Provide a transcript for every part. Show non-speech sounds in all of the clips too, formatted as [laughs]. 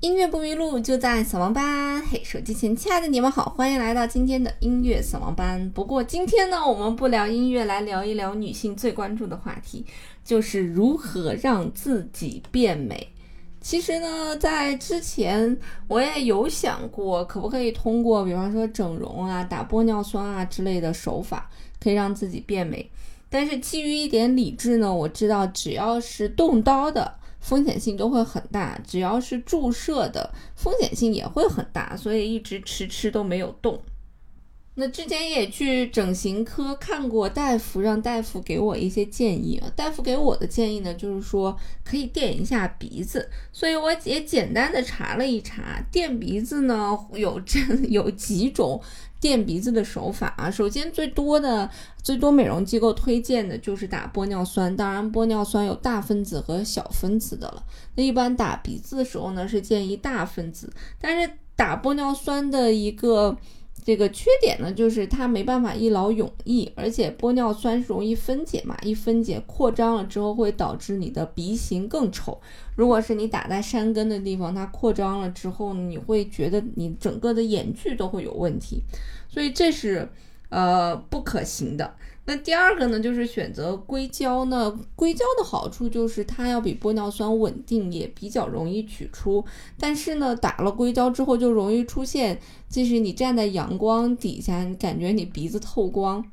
音乐不迷路，就在扫盲班。嘿，手机前亲爱的你们好，欢迎来到今天的音乐扫盲班。不过今天呢，我们不聊音乐，来聊一聊女性最关注的话题，就是如何让自己变美。其实呢，在之前我也有想过，可不可以通过比方说整容啊、打玻尿酸啊之类的手法，可以让自己变美。但是基于一点理智呢，我知道只要是动刀的。风险性都会很大，只要是注射的风险性也会很大，所以一直迟迟都没有动。那之前也去整形科看过大夫，让大夫给我一些建议啊。大夫给我的建议呢，就是说可以垫一下鼻子，所以我也简单的查了一查，垫鼻子呢有这 [laughs] 有几种。垫鼻子的手法啊，首先最多的、最多美容机构推荐的就是打玻尿酸。当然，玻尿酸有大分子和小分子的了。那一般打鼻子的时候呢，是建议大分子。但是打玻尿酸的一个。这个缺点呢，就是它没办法一劳永逸，而且玻尿酸是容易分解嘛，一分解扩张了之后会导致你的鼻型更丑。如果是你打在山根的地方，它扩张了之后，你会觉得你整个的眼距都会有问题，所以这是呃不可行的。那第二个呢，就是选择硅胶呢。硅胶的好处就是它要比玻尿酸稳定，也比较容易取出。但是呢，打了硅胶之后就容易出现，即使你站在阳光底下，你感觉你鼻子透光，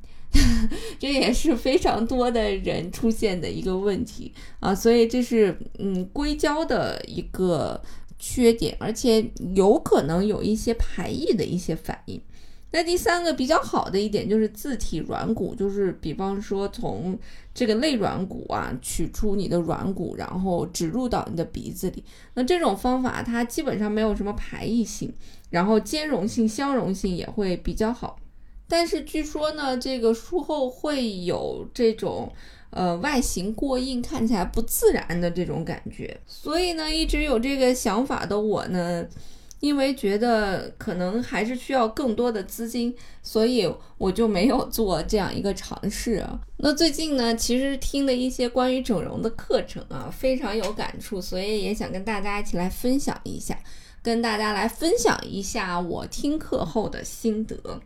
[laughs] 这也是非常多的人出现的一个问题啊。所以这是嗯硅胶的一个缺点，而且有可能有一些排异的一些反应。那第三个比较好的一点就是自体软骨，就是比方说从这个肋软骨啊取出你的软骨，然后植入到你的鼻子里。那这种方法它基本上没有什么排异性，然后兼容性、相容性也会比较好。但是据说呢，这个术后会有这种呃外形过硬、看起来不自然的这种感觉。所以呢，一直有这个想法的我呢。因为觉得可能还是需要更多的资金，所以我就没有做这样一个尝试。那最近呢，其实听了一些关于整容的课程啊，非常有感触，所以也想跟大家一起来分享一下，跟大家来分享一下我听课后的心得。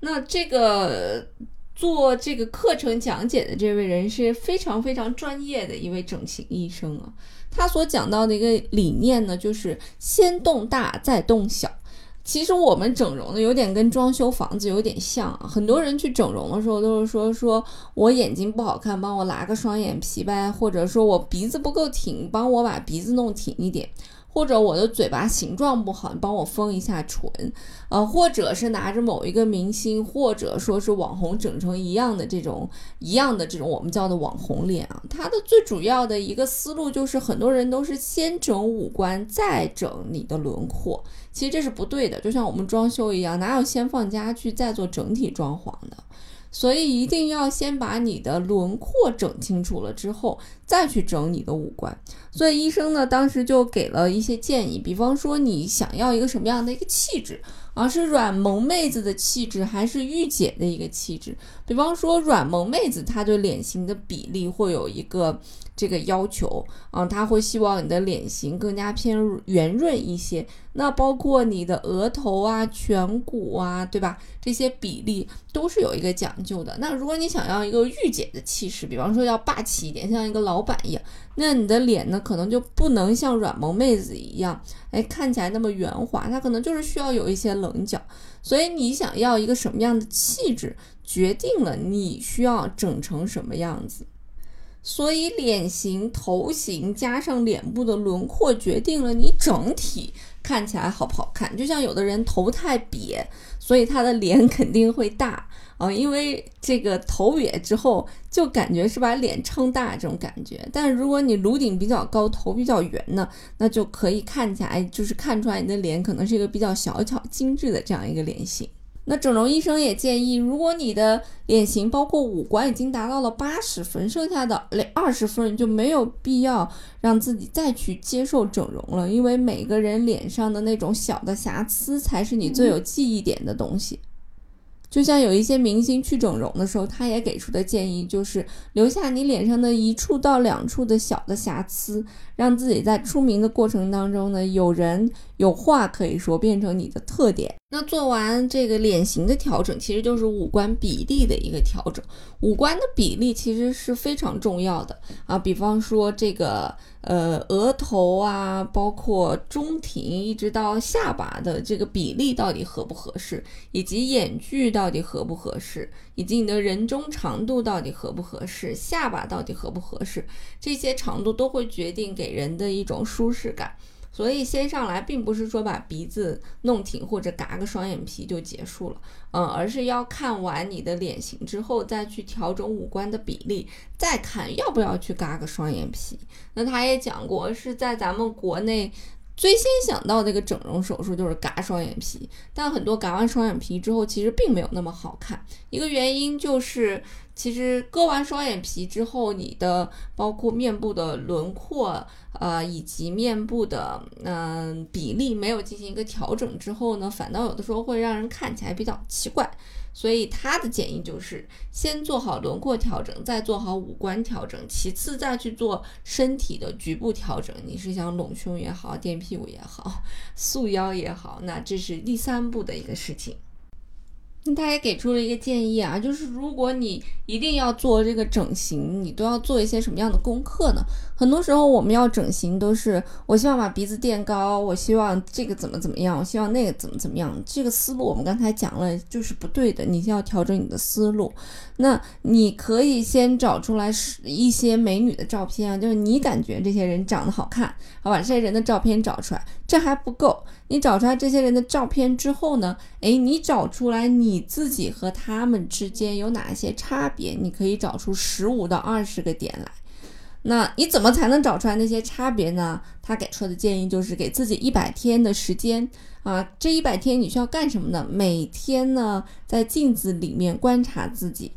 那这个。做这个课程讲解的这位人是非常非常专业的一位整形医生啊，他所讲到的一个理念呢，就是先动大再动小。其实我们整容呢，有点跟装修房子有点像啊。很多人去整容的时候都是说，说我眼睛不好看，帮我拉个双眼皮呗，或者说我鼻子不够挺，帮我把鼻子弄挺一点。或者我的嘴巴形状不好，你帮我封一下唇，呃，或者是拿着某一个明星，或者说是网红整成一样的这种一样的这种我们叫的网红脸啊，它的最主要的一个思路就是很多人都是先整五官再整你的轮廓，其实这是不对的，就像我们装修一样，哪有先放家具再做整体装潢的？所以一定要先把你的轮廓整清楚了之后，再去整你的五官。所以医生呢，当时就给了一些建议，比方说你想要一个什么样的一个气质。而是软萌妹子的气质，还是御姐的一个气质？比方说，软萌妹子，她对脸型的比例会有一个这个要求啊，她会希望你的脸型更加偏圆润一些。那包括你的额头啊、颧骨啊，对吧？这些比例都是有一个讲究的。那如果你想要一个御姐的气势，比方说要霸气一点，像一个老板一样。那你的脸呢，可能就不能像软萌妹子一样，哎，看起来那么圆滑，它可能就是需要有一些棱角。所以你想要一个什么样的气质，决定了你需要整成什么样子。所以脸型、头型加上脸部的轮廓，决定了你整体看起来好不好看。就像有的人头太瘪，所以他的脸肯定会大。啊，因为这个头瘪之后，就感觉是把脸撑大这种感觉。但如果你颅顶比较高，头比较圆呢，那就可以看起来就是看出来你的脸可能是一个比较小巧精致的这样一个脸型。那整容医生也建议，如果你的脸型包括五官已经达到了八十分，剩下的二十分就没有必要让自己再去接受整容了，因为每个人脸上的那种小的瑕疵才是你最有记忆点的东西。就像有一些明星去整容的时候，他也给出的建议就是留下你脸上的一处到两处的小的瑕疵，让自己在出名的过程当中呢，有人有话可以说，变成你的特点。那做完这个脸型的调整，其实就是五官比例的一个调整。五官的比例其实是非常重要的啊，比方说这个呃额头啊，包括中庭一直到下巴的这个比例到底合不合适，以及眼距到底合不合适，以及你的人中长度到底合不合适，下巴到底合不合适，这些长度都会决定给人的一种舒适感。所以先上来并不是说把鼻子弄挺或者嘎个双眼皮就结束了，嗯，而是要看完你的脸型之后再去调整五官的比例，再看要不要去嘎个双眼皮。那他也讲过，是在咱们国内最先想到的一个整容手术就是嘎双眼皮，但很多嘎完双眼皮之后其实并没有那么好看，一个原因就是。其实割完双眼皮之后，你的包括面部的轮廓，呃，以及面部的嗯比例没有进行一个调整之后呢，反倒有的时候会让人看起来比较奇怪。所以他的建议就是先做好轮廓调整，再做好五官调整，其次再去做身体的局部调整。你是想隆胸也好，垫屁股也好，[laughs] 束腰也好，那这是第三步的一个事情。他也给出了一个建议啊，就是如果你一定要做这个整形，你都要做一些什么样的功课呢？很多时候我们要整形都是，我希望把鼻子垫高，我希望这个怎么怎么样，我希望那个怎么怎么样。这个思路我们刚才讲了就是不对的，你要调整你的思路。那你可以先找出来是一些美女的照片啊，就是你感觉这些人长得好看，好把这些人的照片找出来，这还不够。你找出来这些人的照片之后呢，诶，你找出来你自己和他们之间有哪些差别？你可以找出十五到二十个点来。那你怎么才能找出来那些差别呢？他给出的建议就是给自己一百天的时间啊，这一百天你需要干什么呢？每天呢，在镜子里面观察自己。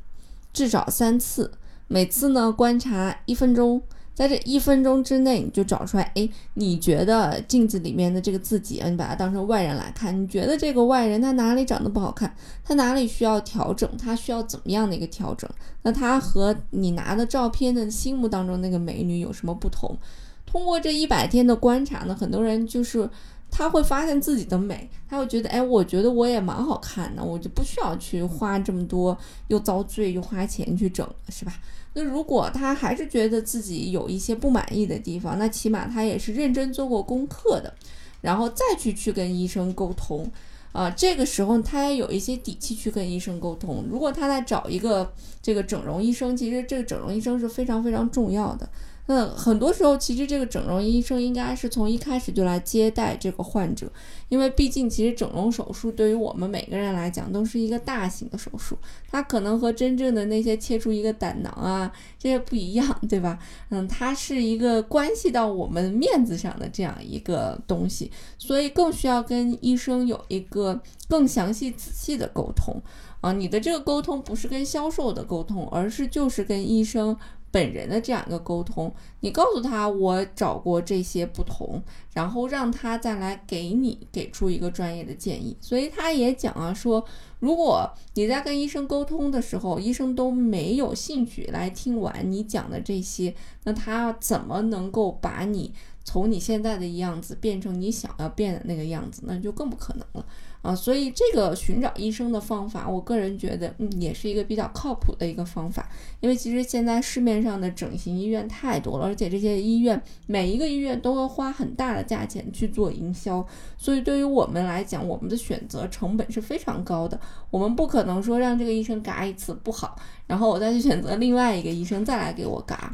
至少三次，每次呢观察一分钟，在这一分钟之内，你就找出来，哎，你觉得镜子里面的这个自己啊，你把它当成外人来看，你觉得这个外人他哪里长得不好看，他哪里需要调整，他需要怎么样的一个调整？那他和你拿的照片的心目当中那个美女有什么不同？通过这一百天的观察呢，很多人就是。他会发现自己的美，他会觉得，哎，我觉得我也蛮好看的，我就不需要去花这么多，又遭罪又花钱去整，是吧？那如果他还是觉得自己有一些不满意的地方，那起码他也是认真做过功课的，然后再去去跟医生沟通，啊，这个时候他也有一些底气去跟医生沟通。如果他在找一个这个整容医生，其实这个整容医生是非常非常重要的。那很多时候，其实这个整容医生应该是从一开始就来接待这个患者，因为毕竟其实整容手术对于我们每个人来讲都是一个大型的手术，它可能和真正的那些切除一个胆囊啊这些不一样，对吧？嗯，它是一个关系到我们面子上的这样一个东西，所以更需要跟医生有一个更详细仔细的沟通啊。你的这个沟通不是跟销售的沟通，而是就是跟医生。本人的这样一个沟通，你告诉他我找过这些不同，然后让他再来给你给出一个专业的建议。所以他也讲啊，说如果你在跟医生沟通的时候，医生都没有兴趣来听完你讲的这些，那他怎么能够把你从你现在的样子变成你想要变的那个样子？那就更不可能了。啊，所以这个寻找医生的方法，我个人觉得，嗯，也是一个比较靠谱的一个方法。因为其实现在市面上的整形医院太多了，而且这些医院每一个医院都要花很大的价钱去做营销，所以对于我们来讲，我们的选择成本是非常高的。我们不可能说让这个医生嘎一次不好，然后我再去选择另外一个医生再来给我嘎。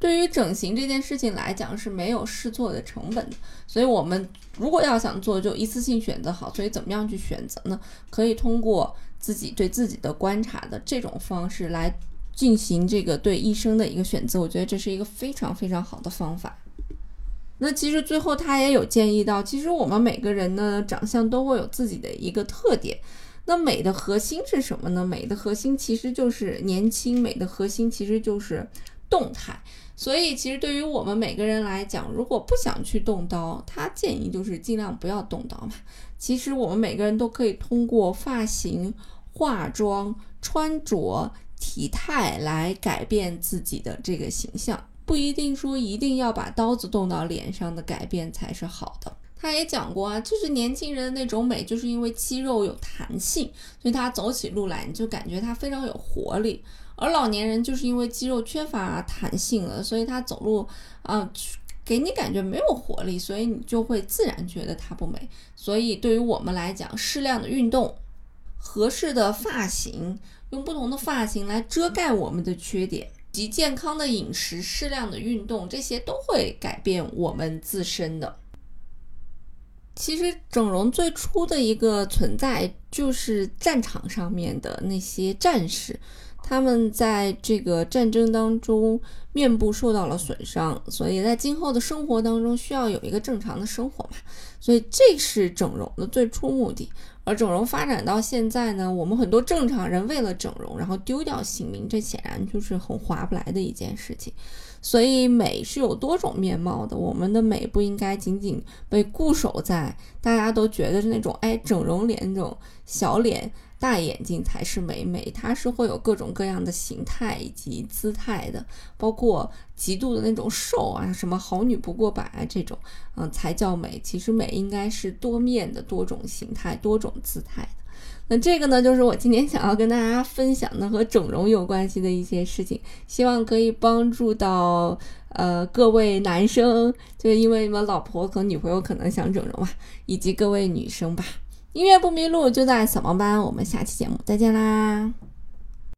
对于整形这件事情来讲是没有试错的成本的，所以我们如果要想做，就一次性选择好。所以怎么样去选择呢？可以通过自己对自己的观察的这种方式来进行这个对医生的一个选择。我觉得这是一个非常非常好的方法。那其实最后他也有建议到，其实我们每个人呢长相都会有自己的一个特点。那美的核心是什么呢？美的核心其实就是年轻，美的核心其实就是动态。所以，其实对于我们每个人来讲，如果不想去动刀，他建议就是尽量不要动刀嘛。其实我们每个人都可以通过发型、化妆、穿着、体态来改变自己的这个形象，不一定说一定要把刀子动到脸上的改变才是好的。他也讲过啊，就是年轻人的那种美，就是因为肌肉有弹性，所以他走起路来你就感觉他非常有活力；而老年人就是因为肌肉缺乏弹性了，所以他走路啊，给你感觉没有活力，所以你就会自然觉得他不美。所以对于我们来讲，适量的运动、合适的发型，用不同的发型来遮盖我们的缺点，及健康的饮食、适量的运动，这些都会改变我们自身的。其实整容最初的一个存在就是战场上面的那些战士，他们在这个战争当中面部受到了损伤，所以在今后的生活当中需要有一个正常的生活嘛，所以这是整容的最初目的。而整容发展到现在呢，我们很多正常人为了整容然后丢掉性命，这显然就是很划不来的一件事情。所以美是有多种面貌的，我们的美不应该仅仅被固守在大家都觉得是那种哎整容脸那种小脸大眼睛才是美美，它是会有各种各样的形态以及姿态的，包括过极度的那种瘦啊，什么好女不过百啊这种，嗯才叫美。其实美应该是多面的、多种形态、多种姿态的。那这个呢，就是我今天想要跟大家分享的和整容有关系的一些事情，希望可以帮助到呃各位男生，就因为你们老婆和女朋友可能想整容嘛，以及各位女生吧。音乐不迷路就在扫盲班，我们下期节目再见啦。